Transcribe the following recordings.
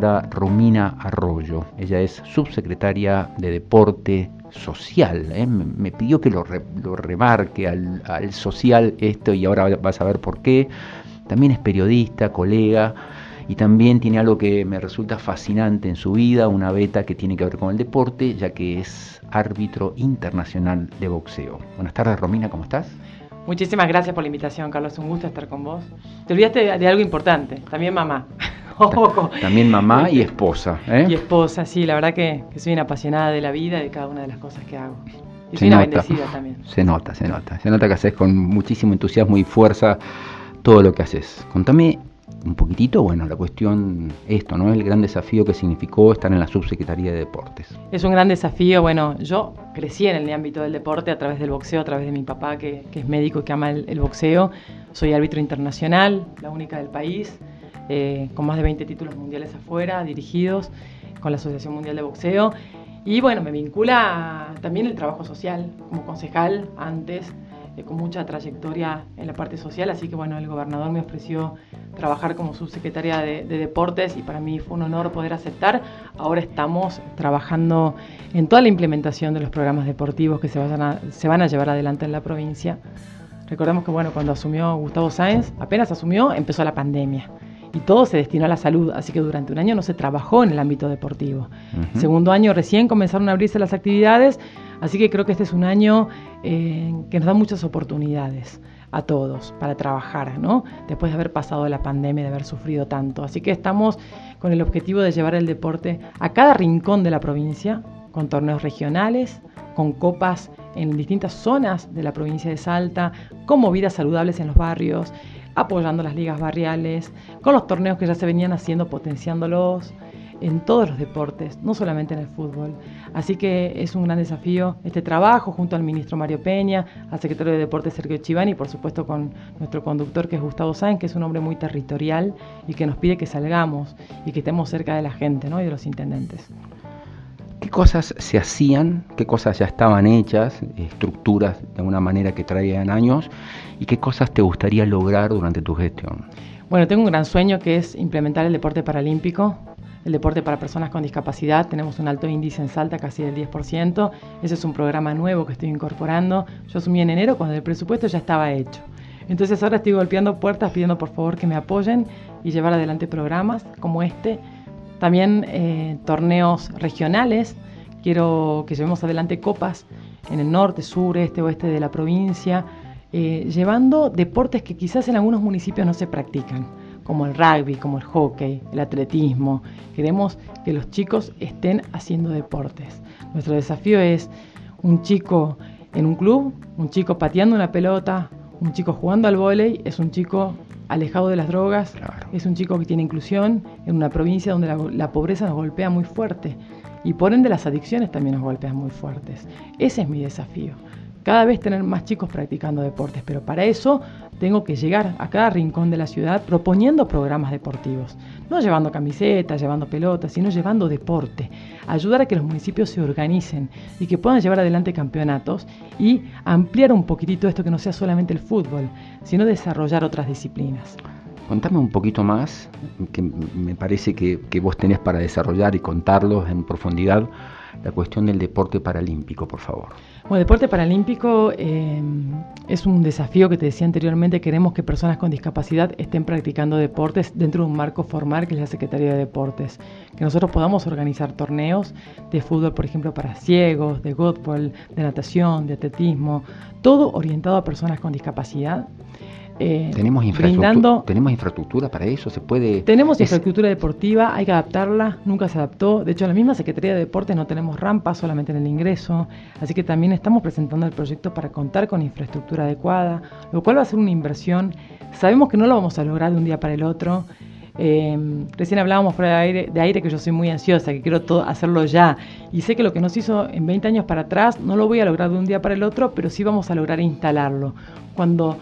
Romina Arroyo. Ella es subsecretaria de Deporte Social. ¿eh? Me, pidió que lo, remarque al, al social esto y ahora vas a ver por qué. También es periodista, colega y también tiene algo que me resulta fascinante en su vida, una beta que tiene que ver con el deporte, ya que es árbitro internacional de boxeo. Buenas tardes, Romina, ¿cómo estás? Muchísimas gracias por la invitación, Carlos. Un gusto estar con vos. Te olvidaste de, algo importante, también mamá. también mamá y esposa. ¿eh? Y esposa, sí, la verdad que, soy una apasionada de la vida y de cada una de las cosas que hago. Y soy una bendecida también. Se nota, se nota. Se nota que haces con muchísimo entusiasmo y fuerza todo lo que haces. Contame un poquitito, bueno, la cuestión, esto, ¿no? El gran desafío que significó estar en la subsecretaría de deportes. Es un gran desafío, bueno, yo crecí en el ámbito del deporte a través del boxeo, a través de mi papá que, es médico y que ama el, boxeo. Soy árbitro internacional, la única del país, eh, con más de 20 títulos mundiales afuera, dirigidos con la Asociación Mundial de Boxeo. Y bueno, me vincula también el trabajo social, como concejal antes eh, con mucha trayectoria en la parte social, así que bueno, el gobernador me ofreció trabajar como subsecretaria de, deportes y para mí fue un honor poder aceptar. Ahora estamos trabajando en toda la implementación de los programas deportivos que se, vayan se van a llevar adelante en la provincia. Recordemos que bueno, cuando asumió Gustavo Sáenz, apenas asumió, empezó la pandemia y todo se destinó a la salud, así que durante un año no se trabajó en el ámbito deportivo. Segundo año recién comenzaron a abrirse las actividades, así que creo que este es un año eh, que nos da muchas oportunidades a todos para trabajar, ¿no? Después de haber pasado la pandemia, de haber sufrido tanto. Así que estamos con el objetivo de llevar el deporte a cada rincón de la provincia, con torneos regionales, con copas en distintas zonas de la provincia de Salta, con movidas saludables en los barrios, apoyando las ligas barriales, con los torneos que ya se venían haciendo, potenciándolos en todos los deportes, no solamente en el fútbol. Así que es un gran desafío este trabajo junto al ministro Mario Peña, al secretario de Deportes Sergio Chivani y por supuesto con nuestro conductor que es Gustavo Sáenz, que es un hombre muy territorial y que nos pide que salgamos y que estemos cerca de la gente ¿no? y de los intendentes. ¿Qué cosas se hacían? ¿Qué cosas ya estaban hechas? Estructuras de alguna manera que traían años. ¿Y qué cosas te gustaría lograr durante tu gestión? Bueno, tengo un gran sueño que es implementar el deporte paralímpico, el deporte para personas con discapacidad. Tenemos un alto índice en Salta, casi del 10%. Ese es un programa nuevo que estoy incorporando. Yo asumí en enero cuando el presupuesto ya estaba hecho. Entonces ahora estoy golpeando puertas pidiendo por favor que me apoyen y llevar adelante programas como este también eh, torneos regionales. Quiero que llevemos adelante copas en el norte, sur, este, oeste de la provincia, eh, llevando deportes que quizás en algunos municipios no se practican, como el rugby, como el hockey, el atletismo. Queremos que los chicos estén haciendo deportes. Nuestro desafío es un chico en un club, un chico pateando una pelota, un chico jugando al vóley, es un chico alejado de las drogas, es un chico que tiene inclusión en una provincia donde la, pobreza nos golpea muy fuerte y por ende las adicciones también nos golpean muy fuertes. Ese es mi desafío. Cada vez tener más chicos practicando deportes, pero para eso tengo que llegar a cada rincón de la ciudad proponiendo programas deportivos. No llevando camisetas, llevando pelotas, sino llevando deporte. Ayudar a que los municipios se organicen y que puedan llevar adelante campeonatos y ampliar un poquitito esto que no sea solamente el fútbol, sino desarrollar otras disciplinas. Contame un poquito más, que me parece que, que vos tenés para desarrollar y contarlos en profundidad la cuestión del deporte paralímpico, por favor. Bueno, deporte paralímpico eh, es un desafío que te decía anteriormente. Queremos que personas con discapacidad estén practicando deportes dentro de un marco formal que es la Secretaría de Deportes. Que nosotros podamos organizar torneos de fútbol, por ejemplo, para ciegos, de fútbol, de natación, de atletismo, todo orientado a personas con discapacidad eh, ¿Tenemos, infraestructura, ¿Tenemos infraestructura para eso? ¿Se puede...? Tenemos infraestructura deportiva, hay que adaptarla, nunca se adaptó. De hecho, en la misma Secretaría de Deportes no tenemos rampas, solamente en el ingreso. Así que también estamos presentando el proyecto para contar con infraestructura adecuada, lo cual va a ser una inversión. Sabemos que no lo vamos a lograr de un día para el otro. Eh, recién hablábamos fuera de aire, de aire que yo soy muy ansiosa, que quiero todo, hacerlo ya. Y sé que lo que nos hizo en 20 años para atrás no lo voy a lograr de un día para el otro, pero sí vamos a lograr instalarlo. Cuando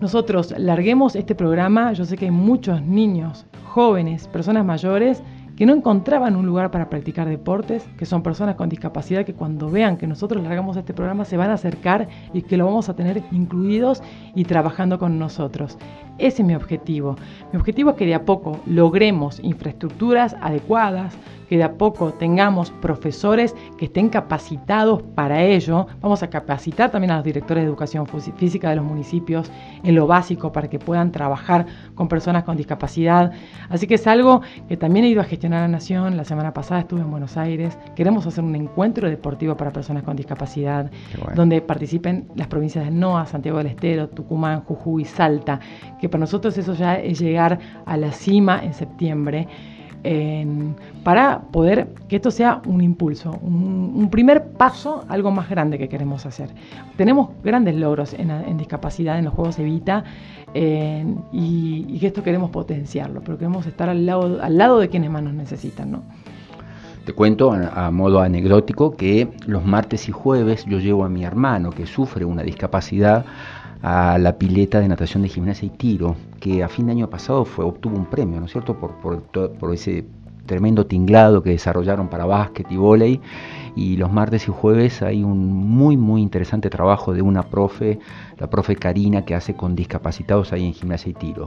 nosotros larguemos este programa, yo sé que hay muchos niños, jóvenes, personas mayores que no encontraban un lugar para practicar deportes, que son personas con discapacidad que cuando vean que nosotros largamos este programa se van a acercar y que lo vamos a tener incluidos y trabajando con nosotros. Ese es mi objetivo. Mi objetivo es que de a poco logremos infraestructuras adecuadas, que de a poco tengamos profesores que estén capacitados para ello. Vamos a capacitar también a los directores de educación física de los municipios en lo básico para que puedan trabajar con personas con discapacidad. Así que es algo que también he ido a gestionar a la Nación. La semana pasada estuve en Buenos Aires. Queremos hacer un encuentro deportivo para personas con discapacidad, donde participen las provincias de NOA, Santiago del Estero, Tucumán, Jujuy, Salta, que para nosotros eso ya es llegar a la cima en septiembre para poder que esto sea un impulso, un, primer paso, algo más grande que queremos hacer. Tenemos grandes logros en, discapacidad en los Juegos Evita y, que esto queremos potenciarlo, pero queremos estar al lado, al lado de quienes más nos necesitan. ¿no? Te cuento a, modo anecdótico que los martes y jueves yo llevo a mi hermano que sufre una discapacidad a la pileta de natación de gimnasia y tiro, que a fin de año pasado fue, obtuvo un premio, ¿no es cierto?, por, por, por ese tremendo tinglado que desarrollaron para básquet y vóley y los martes y jueves hay un muy muy interesante trabajo de una profe, la profe Karina, que hace con discapacitados ahí en gimnasia y tiro.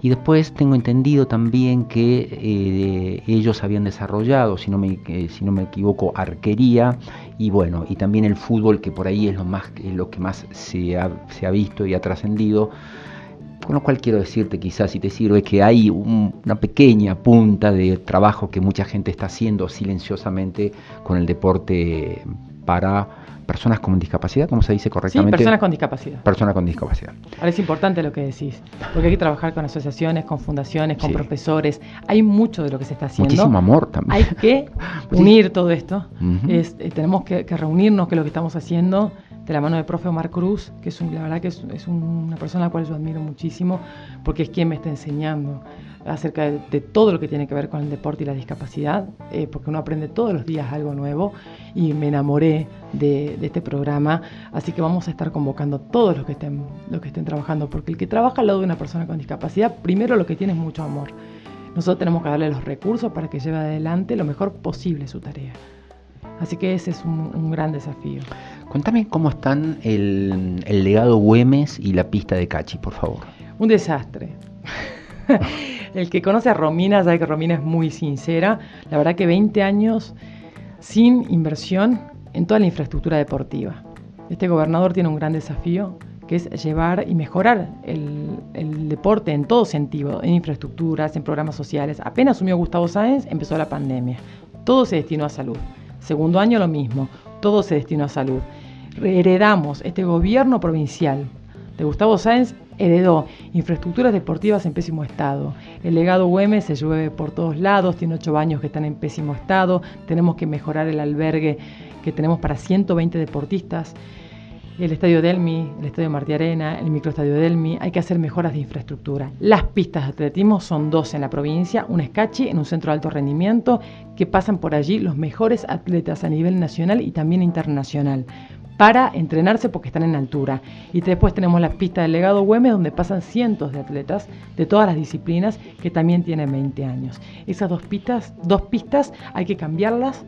Y después tengo entendido también que eh, ellos habían desarrollado, si no, me, eh, si no me equivoco, arquería y bueno, y también el fútbol, que por ahí es lo, más, lo que más se ha, se ha visto y ha trascendido. Con lo cual quiero decirte quizás si te sirve que hay una pequeña punta de trabajo que mucha gente está haciendo silenciosamente con el deporte para personas con discapacidad, ¿cómo se dice correctamente? Sí, personas con discapacidad. Personas con discapacidad. Ahora es importante lo que decís, porque hay que trabajar con asociaciones, con fundaciones, con profesores. Hay mucho de lo que se está haciendo. Muchísimo amor también. Hay que unir todo esto. es, eh, tenemos que, que reunirnos, que lo que estamos haciendo de la mano del profe Omar Cruz, que es la verdad que es, una persona a la cual yo admiro muchísimo, porque es quien me está enseñando acerca de, todo lo que tiene que ver con el deporte y la discapacidad, eh, porque uno aprende todos los días algo nuevo y me enamoré de, este programa, así que vamos a estar convocando a todos los que estén, los que estén trabajando, porque el que trabaja al lado de una persona con discapacidad, primero lo que tiene es mucho amor. Nosotros tenemos que darle los recursos para que lleve adelante lo mejor posible su tarea. Así que ese es un gran desafío. Cuéntame cómo están el, legado Güemes y la pista de Cachi, por favor. Un desastre. el que conoce a Romina sabe que Romina es muy sincera. La verdad que 20 años sin inversión en toda la infraestructura deportiva. Este gobernador tiene un gran desafío que es llevar y mejorar el, el, deporte en todo sentido, en infraestructuras, en programas sociales. Apenas asumió Gustavo Sáenz, empezó la pandemia. Todo se destinó a salud. Segundo año lo mismo, todo se destinó a salud heredamos este gobierno provincial de Gustavo Sáenz heredó infraestructuras deportivas en pésimo estado. El legado Güemes se llueve por todos lados, tiene ocho baños que están en pésimo estado, tenemos que mejorar el albergue que tenemos para 120 deportistas. El estadio Delmi, el estadio Martí Arena, el microestadio Delmi, hay que hacer mejoras de infraestructura. Las pistas de atletismo son dos en la provincia, un escachi en un centro de alto rendimiento, que pasan por allí los mejores atletas a nivel nacional y también internacional para entrenarse porque están en altura. Y después tenemos la pista del legado Güemes donde pasan cientos de atletas de todas las disciplinas que también tienen 20 años. Esas dos pistas, dos pistas hay que cambiarlas.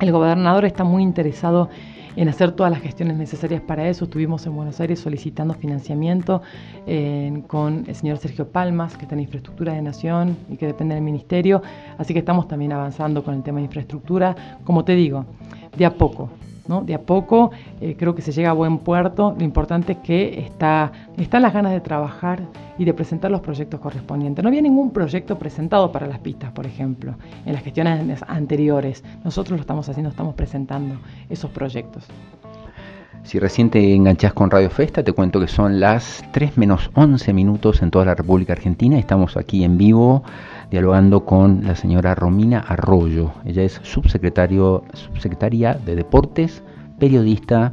El gobernador está muy interesado en hacer todas las gestiones necesarias para eso. Estuvimos en Buenos Aires solicitando financiamiento con el señor Sergio Palmas, que está en Infraestructura de Nación y que depende del Ministerio. Así que estamos también avanzando con el tema de infraestructura. Como te digo, de a poco. De a poco eh, creo que se llega a buen puerto. Lo importante es que está, están las ganas de trabajar y de presentar los proyectos correspondientes. No había ningún proyecto presentado para las pistas, por ejemplo, en las gestiones anteriores. Nosotros lo estamos haciendo, estamos presentando esos proyectos. Si recién te enganchás con Radio Festa, te cuento que son las 3 menos 11 minutos en toda la República Argentina. Estamos aquí en vivo dialogando con la señora Romina Arroyo. Ella es subsecretario, subsecretaria de Deportes, periodista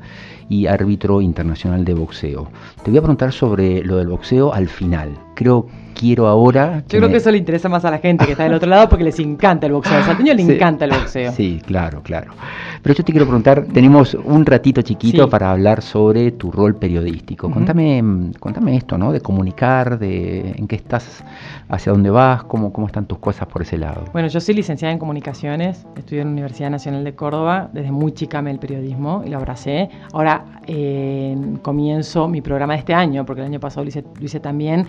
y árbitro internacional de boxeo. Te voy a preguntar sobre lo del boxeo al final. Creo, quiero ahora... Yo creo que eso le interesa más a la gente que está del otro lado porque les encanta el boxeo. Al salteño le encanta el boxeo. Sí, claro, claro. Pero yo te quiero preguntar, tenemos un ratito chiquito para hablar sobre tu rol periodístico. Contame, contame esto, ¿no? De comunicar, de en qué estás, hacia dónde vas, cómo, cómo están tus cosas por ese lado. Bueno, yo soy licenciada en comunicaciones, estudié en la Universidad Nacional de Córdoba, desde muy chica me el periodismo y lo abracé. Ahora eh, comienzo mi programa de este año, porque el año pasado lo hice también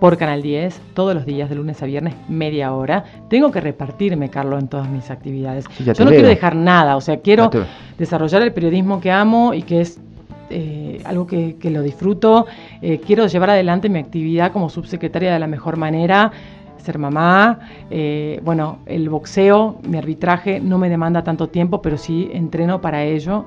por Canal 10, todos los días, de lunes a viernes, media hora. Tengo que repartirme, Carlos, en todas mis actividades. Yo no quiero dejar nada, o sea, quiero desarrollar el periodismo que amo y que es eh, algo que, lo disfruto. Eh, quiero llevar adelante mi actividad como subsecretaria de la mejor manera ser mamá, eh, bueno, el boxeo, mi arbitraje no me demanda tanto tiempo, pero sí entreno para ello.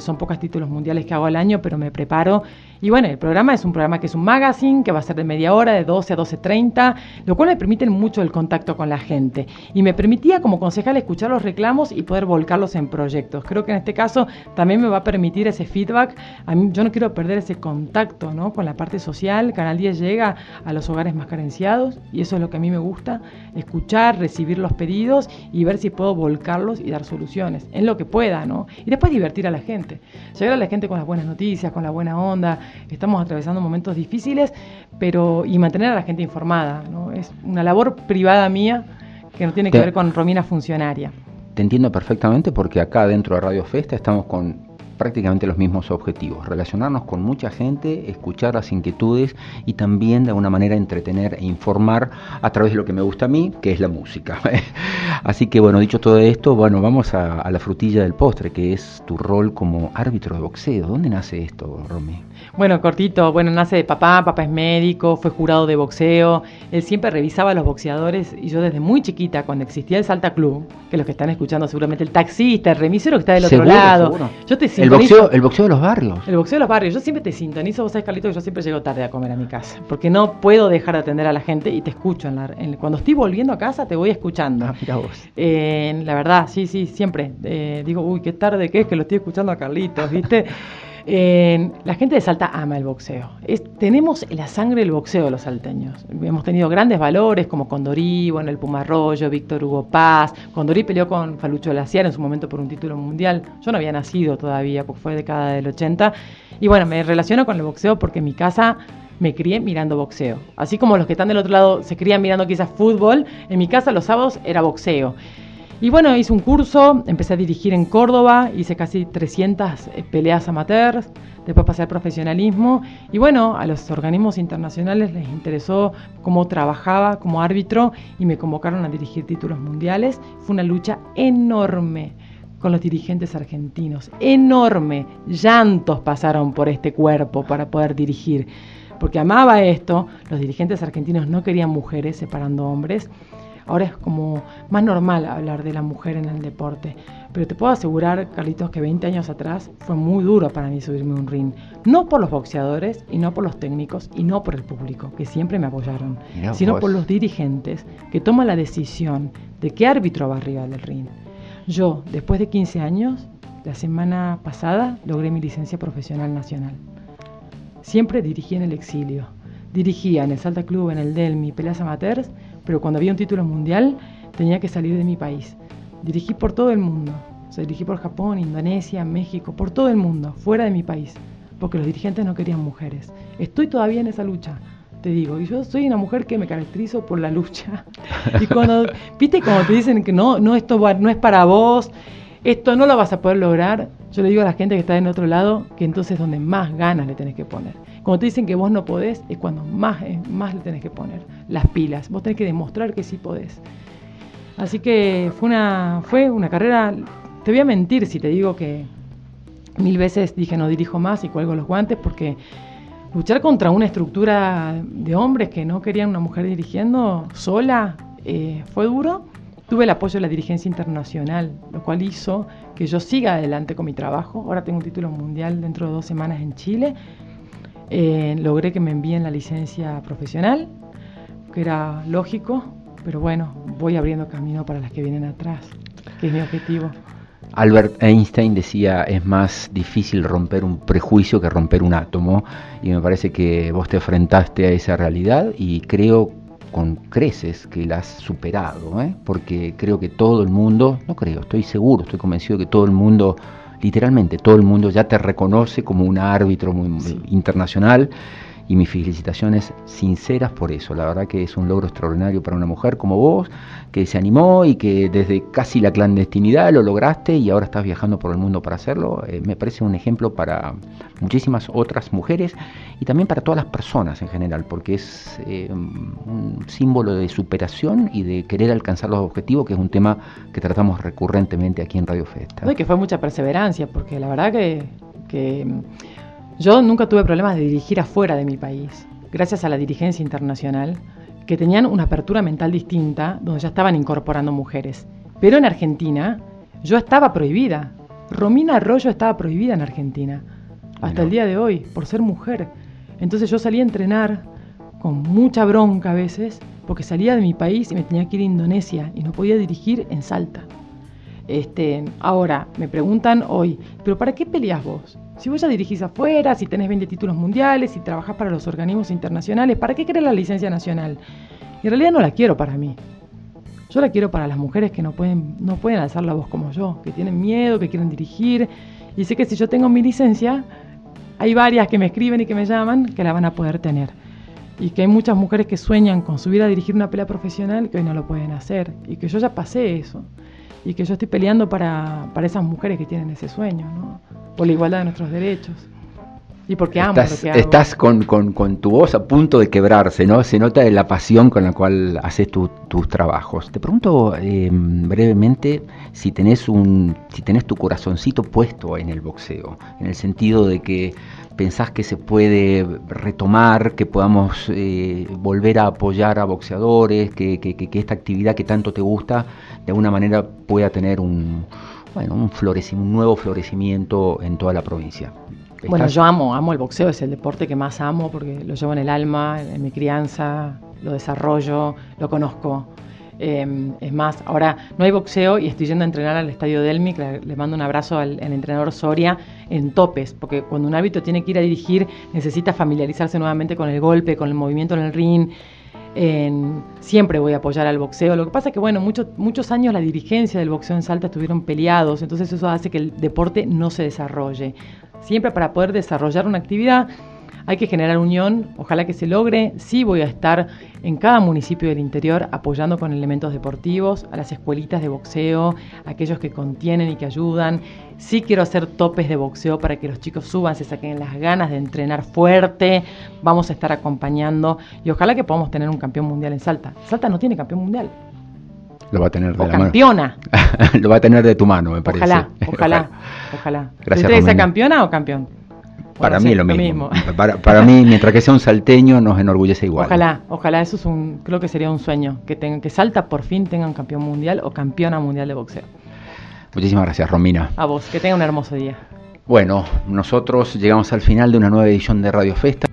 Son pocos títulos mundiales que hago al año, pero me preparo y bueno, el programa es un programa que es un magazine, que va a ser de media hora, de 12 a 12.30, lo cual me permite mucho el contacto con la gente. Y me permitía como concejal escuchar los reclamos y poder volcarlos en proyectos. Creo que en este caso también me va a permitir ese feedback. A mí, yo no quiero perder ese contacto ¿no? con la parte social. Canal 10 llega a los hogares más carenciados y eso es lo que a mí me gusta, escuchar, recibir los pedidos y ver si puedo volcarlos y dar soluciones, en lo que pueda, ¿no? Y después divertir a la gente. Llegar a la gente con las buenas noticias, con la buena onda, estamos atravesando momentos difíciles, pero y mantener a la gente informada. ¿no? Es una labor privada mía que no tiene que ver con Romina funcionaria. Te entiendo perfectamente porque acá dentro de Radio Festa estamos con prácticamente los mismos objetivos, relacionarnos con mucha gente, escuchar las inquietudes y también de alguna manera entretener e informar a través de lo que me gusta a mí, que es la música. Así que bueno, dicho todo esto, bueno, vamos a, la frutilla del postre, que es tu rol como árbitro de boxeo. ¿Dónde nace esto, Romy? Bueno, cortito, bueno, nace de papá, papá es médico, fue jurado de boxeo, él siempre revisaba a los boxeadores y yo desde muy chiquita, cuando existía el Salta Club, que los que están escuchando seguramente el taxista, el remisero que está del otro lado, yo te el boxeo, el boxeo de los barrios. El boxeo de los barrios. Yo siempre te sintonizo, vos sabés, Carlito, que yo siempre llego tarde a comer a mi casa. Porque no puedo dejar de atender a la gente y te escucho. En la, cuando estoy volviendo a casa, te voy escuchando. Ah, mira vos. Eh, la verdad, sí, sí, siempre. Eh, digo, uy, qué tarde que es que lo estoy escuchando a Carlitos, ¿viste? la gente de Salta ama el boxeo. tenemos la sangre del boxeo los salteños. Hemos tenido grandes valores como Condorí, bueno, el Pumarroyo, Víctor Hugo Paz. Condorí peleó con Falucho Laciar en su momento por un título mundial. Yo no había nacido todavía, porque fue década del 80. Y bueno, me relaciono con el boxeo porque en mi casa me crié mirando boxeo. Así como los que están del otro lado se crían mirando quizás fútbol, en mi casa los sábados era boxeo. Y bueno, hice un curso, empecé a dirigir en Córdoba, hice casi 300 eh, peleas amateurs, después pasé al profesionalismo y bueno, a los organismos internacionales les interesó cómo trabajaba como árbitro y me convocaron a dirigir títulos mundiales. Fue una lucha enorme con los dirigentes argentinos, enorme. Llantos pasaron por este cuerpo para poder dirigir, porque amaba esto, los dirigentes argentinos no querían mujeres separando hombres Ahora es como más normal hablar de la mujer en el deporte. Pero te puedo asegurar, Carlitos, que 20 años atrás fue muy duro para mí subirme a un ring. No por los boxeadores y no por los técnicos y no por el público, que siempre me apoyaron, sino por los dirigentes que toman la decisión de qué árbitro va arriba del ring. Yo, después de 15 años, la semana pasada logré mi licencia profesional nacional. Siempre dirigí en el exilio. Dirigía en el Salta Club, en el Delmi, peleas amateurs pero cuando había un título mundial tenía que salir de mi país. Dirigí por todo el mundo, o dirigí por Japón, Indonesia, México, por todo el mundo, fuera de mi país, porque los dirigentes no querían mujeres. Estoy todavía en esa lucha, te digo, y yo soy una mujer que me caracterizo por la lucha. Y cuando, viste, como te dicen que no, no, esto no es para vos, esto no lo vas a poder lograr, yo le digo a la gente que está en otro lado que entonces es donde más ganas le tenés que poner. Cuando te dicen que vos no podés, es cuando más, eh, más le tenés que poner las pilas. Vos tenés que demostrar que sí podés. Así que fue una, fue una carrera, te voy a mentir si te digo que mil veces dije no dirijo más y cuelgo los guantes porque luchar contra una estructura de hombres que no querían una mujer dirigiendo sola eh, fue duro Tuve el apoyo de la dirigencia internacional, lo cual hizo que yo siga adelante con mi trabajo. Ahora tengo un título mundial dentro de dos semanas en Chile. Eh, logré que me envíen la licencia profesional, que era lógico, pero bueno, voy abriendo camino para las que vienen atrás, que es mi objetivo. Albert Einstein decía, es más difícil romper un prejuicio que romper un átomo, y me parece que vos te enfrentaste a esa realidad y creo con creces que la has superado, ¿eh? porque creo que todo el mundo, no creo, estoy seguro, estoy convencido que todo el mundo, literalmente todo el mundo ya te reconoce como un árbitro muy, internacional y mis felicitaciones sinceras por eso. La verdad que es un logro extraordinario para una mujer como vos, que se animó y que desde casi la clandestinidad lo lograste y ahora estás viajando por el mundo para hacerlo. Eh, me parece un ejemplo para muchísimas otras mujeres y también para todas las personas en general, porque es eh, un símbolo de superación y de querer alcanzar los objetivos, que es un tema que tratamos recurrentemente aquí en Radio Festa. y que fue mucha perseverancia, porque la verdad que, que yo nunca tuve problemas de dirigir afuera de mi país, gracias a la dirigencia internacional, que tenían una apertura mental distinta, donde ya estaban incorporando mujeres. Pero en Argentina yo estaba prohibida. Romina Arroyo estaba prohibida en Argentina, hasta el día de hoy, por ser mujer. Entonces yo salí a entrenar con mucha bronca a veces, porque salía de mi país y me tenía que ir a Indonesia y no podía dirigir en Salta. Este, ahora, me preguntan hoy, ¿pero para qué peleas vos? Si vos ya dirigís afuera, si tenés 20 títulos mundiales, si trabajás para los organismos internacionales, ¿para qué querés la licencia nacional? Y en realidad no la quiero para mí. Yo la quiero para las mujeres que no pueden, no pueden alzar la voz como yo, que tienen miedo, que quieren dirigir. Y sé que si yo tengo mi licencia, hay varias que me escriben y que me llaman que la van a poder tener. Y que hay muchas mujeres que sueñan con subir a dirigir una pelea profesional que hoy no lo pueden hacer. Y que yo ya pasé eso y que yo estoy peleando para, para esas mujeres que tienen ese sueño, ¿no? por la igualdad de nuestros derechos. Y porque amo estás, lo que Estás con, con, con, tu voz a punto de quebrarse, ¿no? Se nota la pasión con la cual haces tus trabajos. Te pregunto eh, brevemente si tenés, un, si tenés tu corazoncito puesto en el boxeo, en el sentido de que pensás que se puede retomar, que podamos eh, volver a apoyar a boxeadores, que, que, que, esta actividad que tanto te gusta de alguna manera pueda tener un, bueno, un, florecimiento, un nuevo florecimiento en toda la provincia. Bueno, yo amo, amo el boxeo, es el deporte que más amo porque lo llevo en el alma, en mi crianza, lo desarrollo, lo conozco. Eh, es más, ahora no hay boxeo y estoy yendo a entrenar al estadio Delmi, le, mando un abrazo al, entrenador Soria, en topes, porque cuando un hábito tiene que ir a dirigir necesita familiarizarse nuevamente con el golpe, con el movimiento en el ring. siempre voy a apoyar al boxeo. Lo que pasa es que, bueno, muchos años la dirigencia del boxeo en Salta estuvieron peleados, entonces eso hace que el deporte no se desarrolle. Siempre para poder desarrollar una actividad hay que generar unión, ojalá que se logre. Sí voy a estar en cada municipio del interior apoyando con elementos deportivos, a las escuelitas de boxeo, aquellos que contienen y que ayudan. Sí quiero hacer topes de boxeo para que los chicos suban, se saquen las ganas de entrenar fuerte. Vamos a estar acompañando y ojalá que podamos tener un campeón mundial en Salta. Salta no tiene campeón mundial. Lo va a tener de o campeona. Lo va a tener de tu mano, me parece. Ojalá, ojalá, ojalá. Gracias. sea campeona o campeón? para mí lo mismo. Para, mí, mientras que sea un salteño, nos enorgullece igual. Ojalá, ojalá, eso es un, creo que sería un sueño, que, tenga, que Salta por fin tenga un campeón mundial o campeona mundial de boxeo. Muchísimas gracias, Romina. A vos, que tenga un hermoso día. Bueno, nosotros llegamos al final de una nueva edición de Radio Festa.